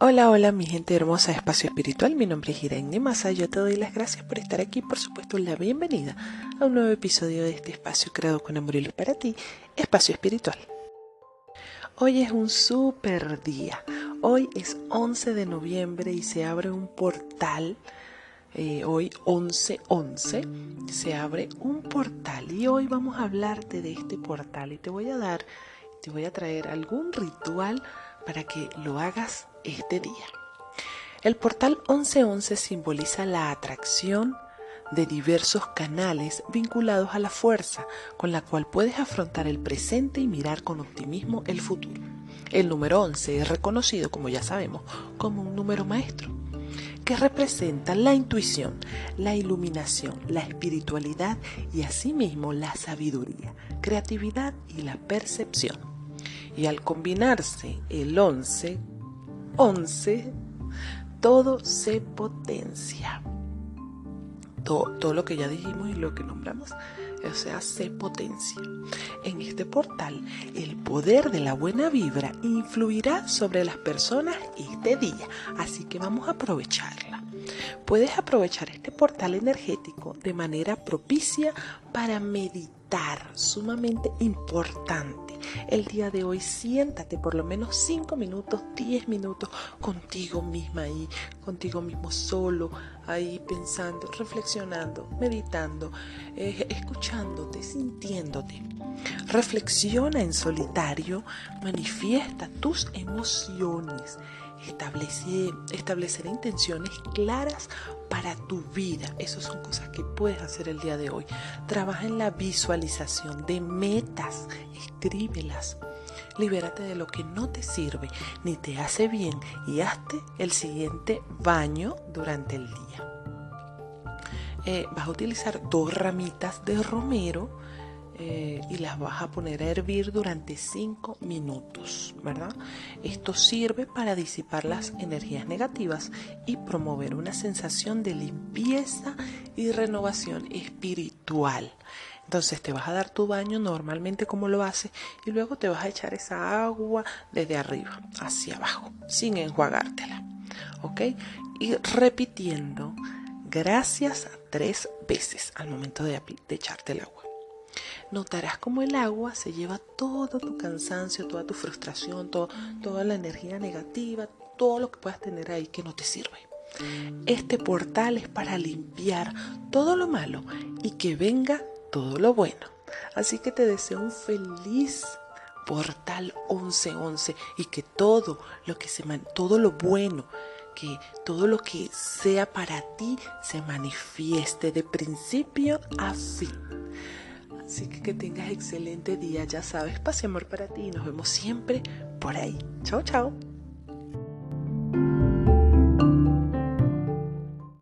Hola, hola, mi gente hermosa de Espacio Espiritual. Mi nombre es Irene Masa. Yo te doy las gracias por estar aquí. Por supuesto, la bienvenida a un nuevo episodio de este espacio creado con amor y luz para ti, Espacio Espiritual. Hoy es un super día. Hoy es 11 de noviembre y se abre un portal. Eh, hoy 11-11 se abre un portal y hoy vamos a hablarte de este portal y te voy a dar, te voy a traer algún ritual para que lo hagas este día. El portal 1111 simboliza la atracción de diversos canales vinculados a la fuerza con la cual puedes afrontar el presente y mirar con optimismo el futuro. El número 11 es reconocido, como ya sabemos, como un número maestro, que representa la intuición, la iluminación, la espiritualidad y asimismo la sabiduría, creatividad y la percepción. Y al combinarse el 11 11, todo se potencia. Todo, todo, lo que ya dijimos y lo que nombramos, o sea, se potencia. En este portal, el poder de la buena vibra influirá sobre las personas este día, así que vamos a aprovecharla. Puedes aprovechar este portal energético de manera propicia para meditar, sumamente importante el día de hoy siéntate por lo menos 5 minutos, 10 minutos contigo misma ahí, contigo mismo solo, ahí pensando, reflexionando, meditando, eh, escuchándote, sintiéndote. Reflexiona en solitario, manifiesta tus emociones establecer intenciones claras para tu vida. Esas son cosas que puedes hacer el día de hoy. Trabaja en la visualización de metas, escríbelas. Libérate de lo que no te sirve ni te hace bien y hazte el siguiente baño durante el día. Eh, vas a utilizar dos ramitas de romero eh, y las vas a poner a hervir durante 5 minutos, ¿verdad? Esto sirve para disipar las energías negativas y promover una sensación de limpieza y renovación espiritual. Entonces te vas a dar tu baño normalmente como lo haces y luego te vas a echar esa agua desde arriba hacia abajo sin enjuagártela. ¿Ok? Y repitiendo gracias tres veces al momento de, de echarte el agua notarás como el agua se lleva todo tu cansancio, toda tu frustración, toda la energía negativa, todo lo que puedas tener ahí que no te sirve. Este portal es para limpiar todo lo malo y que venga todo lo bueno. Así que te deseo un feliz portal 1111 y que todo lo que se todo lo bueno que todo lo que sea para ti se manifieste de principio a fin. Así que que tengas excelente día, ya sabes, paz y amor para ti y nos vemos siempre por ahí. Chao, chao.